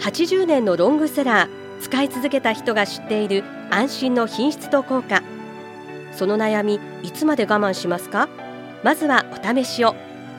80年のロングセラー使い続けた人が知っている安心の品質と効果その悩みいつまで我慢しますか？まずはお試しを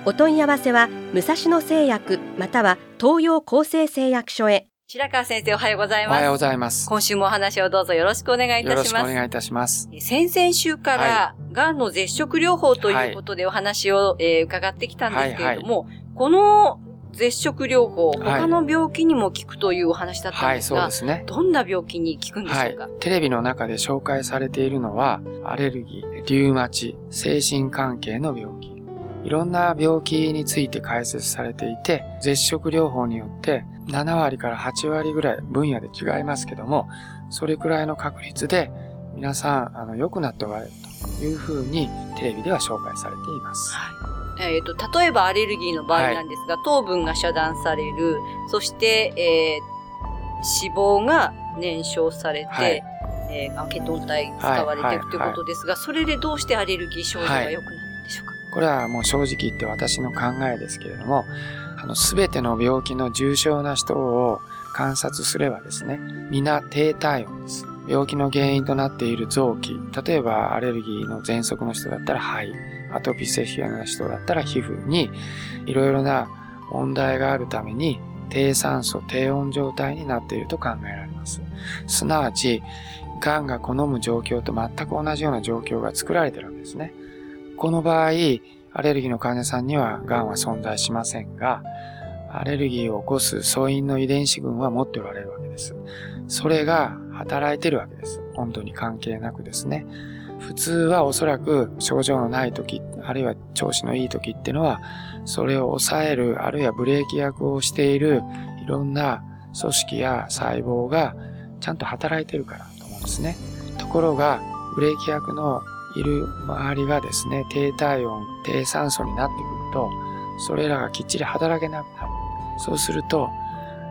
お問い合わせは武蔵野製薬または東洋厚生製薬所へ白川先生おはようございます。おはようございます。今週もお話をどうぞよろしくお願いいたします。よろしくお願いいたします。先々週から、がんの絶食療法ということでお話を、えー、伺ってきたんですけれども、はいはい、この絶食療法、他の病気にも効くというお話だったんですが、はい、そうですね。どんな病気に効くんでしょうか、はい、テレビの中で紹介されているのは、アレルギー、リウマチ、精神関係の病気。いろんな病気について解説されていて、絶食療法によって7割から8割ぐらい分野で違いますけども、それくらいの確率で皆さん、あの、良くなっておられるというふうにテレビでは紹介されています。はいえっ、ー、と、例えばアレルギーの場合なんですが、はい、糖分が遮断される、そして、えー、脂肪が燃焼されて、はい、えー、ケトン体使われていくということですが、それでどうしてアレルギー症状が良くなるんでしょうか、これはもう正直言って私の考えですけれども、あの、すべての病気の重症な人を観察すればですね、皆低体温です。病気の原因となっている臓器、例えばアレルギーの喘息の人だったら肺、アトピー性皮膚炎の人だったら皮膚にいろいろな問題があるために低酸素、低温状態になっていると考えられます。すなわち、癌が好む状況と全く同じような状況が作られているわけですね。この場合、アレルギーの患者さんには癌は存在しませんが、アレルギーを起こす素因の遺伝子群は持っておられるわけです。それが働いているわけです。温度に関係なくですね。普通はおそらく症状のない時、あるいは調子のいい時っていうのは、それを抑える、あるいはブレーキ役をしているいろんな組織や細胞がちゃんと働いてるからと思うんですね。ところが、ブレーキ役のいる周りがですね、低体温、低酸素になってくると、それらがきっちり働けなくなる。そうすると、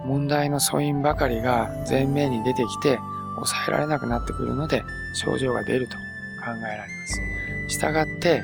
問題の素因ばかりが前面に出てきて、抑えられなくなってくるので、症状が出ると考えられます。したがって、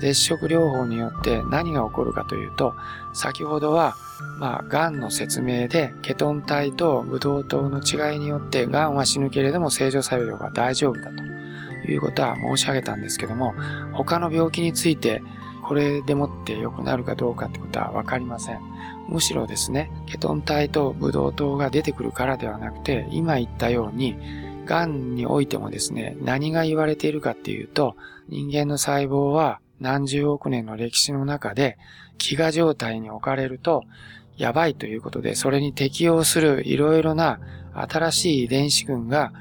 絶食療法によって何が起こるかというと、先ほどは、まあ、癌の説明で、ケトン体とブドウ糖の違いによって、癌は死ぬけれども正常作用が大丈夫だということは申し上げたんですけども、他の病気について、これでもって良くなるかどうかってことはわかりません。むしろですね、ケトン体とブドウ糖が出てくるからではなくて、今言ったように、癌においてもですね、何が言われているかっていうと、人間の細胞は何十億年の歴史の中で、飢餓状態に置かれると、やばいということで、それに適応するいろいろな新しい遺伝子群が、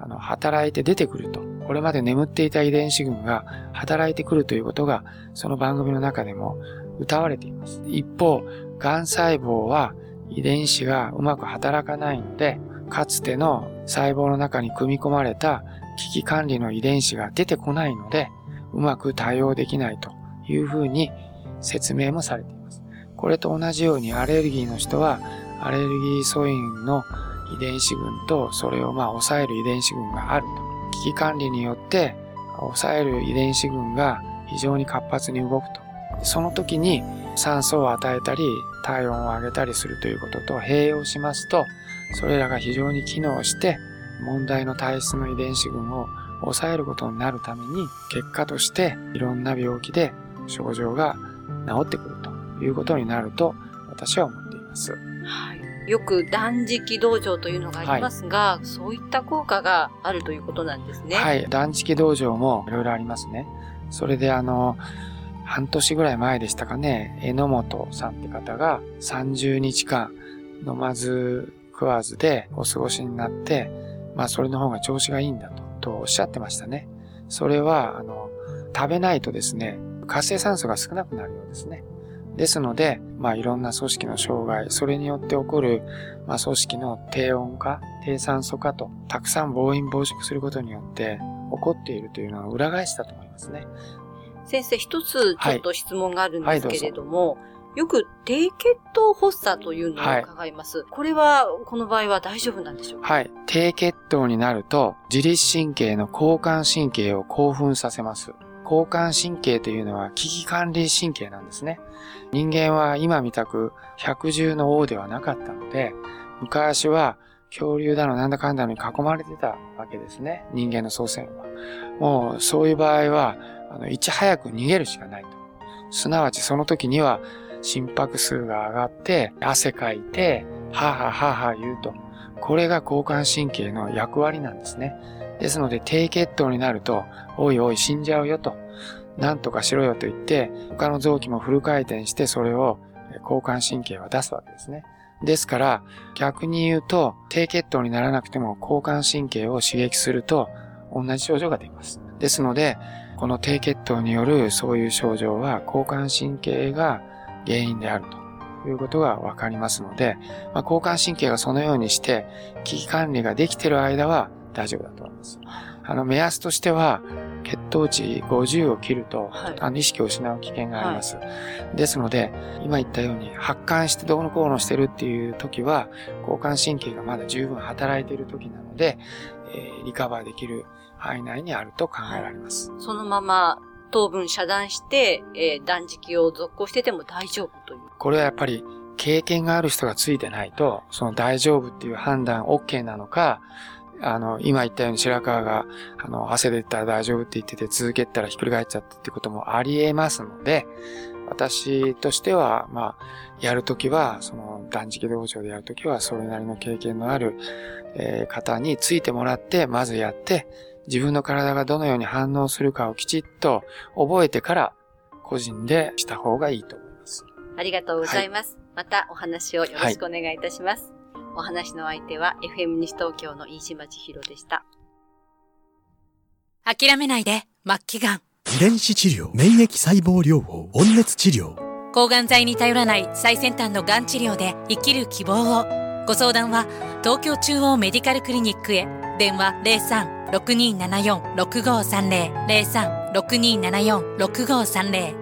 あの、働いて出てくると。これまで眠っていた遺伝子群が働いてくるということが、その番組の中でも歌われています。一方、癌細胞は遺伝子がうまく働かないので、かつての細胞の中に組み込まれた危機管理の遺伝子が出てこないので、うまく対応できないというふうに説明もされています。これと同じようにアレルギーの人は、アレルギー素因の遺伝子群とそれをまあ抑える遺伝子群があると。危機管理によって抑える遺伝子群が非常に活発に動くと。その時に酸素を与えたり体温を上げたりするということと併用しますと、それらが非常に機能して問題の体質の遺伝子群を抑えることになるために結果としていろんな病気で症状が治ってくるということになると私は思っています。はい、よく断食道場というのがありますが、はい、そういった効果があるということなんですね。はい、断食道場もいろいろありますね。それであの、半年ぐらい前でしたかね、榎本さんって方が30日間飲まず食わずでお過ごしになって、まあそれの方が調子がいいんだと、とおっしゃってましたね。それは、あの、食べないとですね、活性酸素が少なくなるようですね。ですので、まあ、いろんな組織の障害、それによって起こる、まあ、組織の低温化、低酸素化と、たくさん暴飲暴食することによって起こっているというのは裏返したと思いますね。先生、一つちょっと質問があるんですけれども、はいはいよく低血糖発作というのを伺います。はい、これは、この場合は大丈夫なんでしょうか？はい。低血糖になると、自律神経の交感神経を興奮させます。交感神経というのは危機管理神経なんですね。人間は今見たく百獣の王ではなかったので、昔は恐竜だのなんだかんだのに囲まれてたわけですね。人間の祖先は。もうそういう場合は、あのいち早く逃げるしかないと。すなわちその時には心拍数が上がって、汗かいて、はははは言うと。これが交感神経の役割なんですね。ですので低血糖になると、おいおい死んじゃうよと。なんとかしろよと言って、他の臓器もフル回転してそれを交感神経は出すわけですね。ですから、逆に言うと、低血糖にならなくても交感神経を刺激すると同じ症状が出ます。ですので、この低血糖によるそういう症状は交感神経が原因であるということがわかりますので、まあ、交感神経がそのようにして危機管理ができている間は大丈夫だと思います。あの、目安としては、血糖値50を切ると、はい、あの意識を失う危険があります。はい、ですので、今言ったように発汗してどうのこうのしてるっていう時は、交感神経がまだ十分働いている時なので、えー、リカバーできる範囲内にあると考えられます。そのまま糖分遮断して、えー、断食を続行してても大丈夫という。これはやっぱり経験がある人がついてないと、その大丈夫っていう判断 OK なのか、あの、今言ったように白川が、あの、汗出たら大丈夫って言ってて続けたらひっくり返っちゃったってこともあり得ますので、私としては、まあ、やるときは、その断食道場でやるときは、それなりの経験のある、えー、方についてもらって、まずやって、自分の体がどのように反応するかをきちっと覚えてから、個人でした方がいいと思います。ありがとうございます。はい、またお話をよろしくお願いいたします。はいお話の相手は FM 西東京の飯島千尋でした。諦めないで、末期がん。遺伝子治療、免疫細胞療法、温熱治療。抗がん剤に頼らない最先端のがん治療で生きる希望を。ご相談は東京中央メディカルクリニックへ。電話6274-6530 03-6274-6530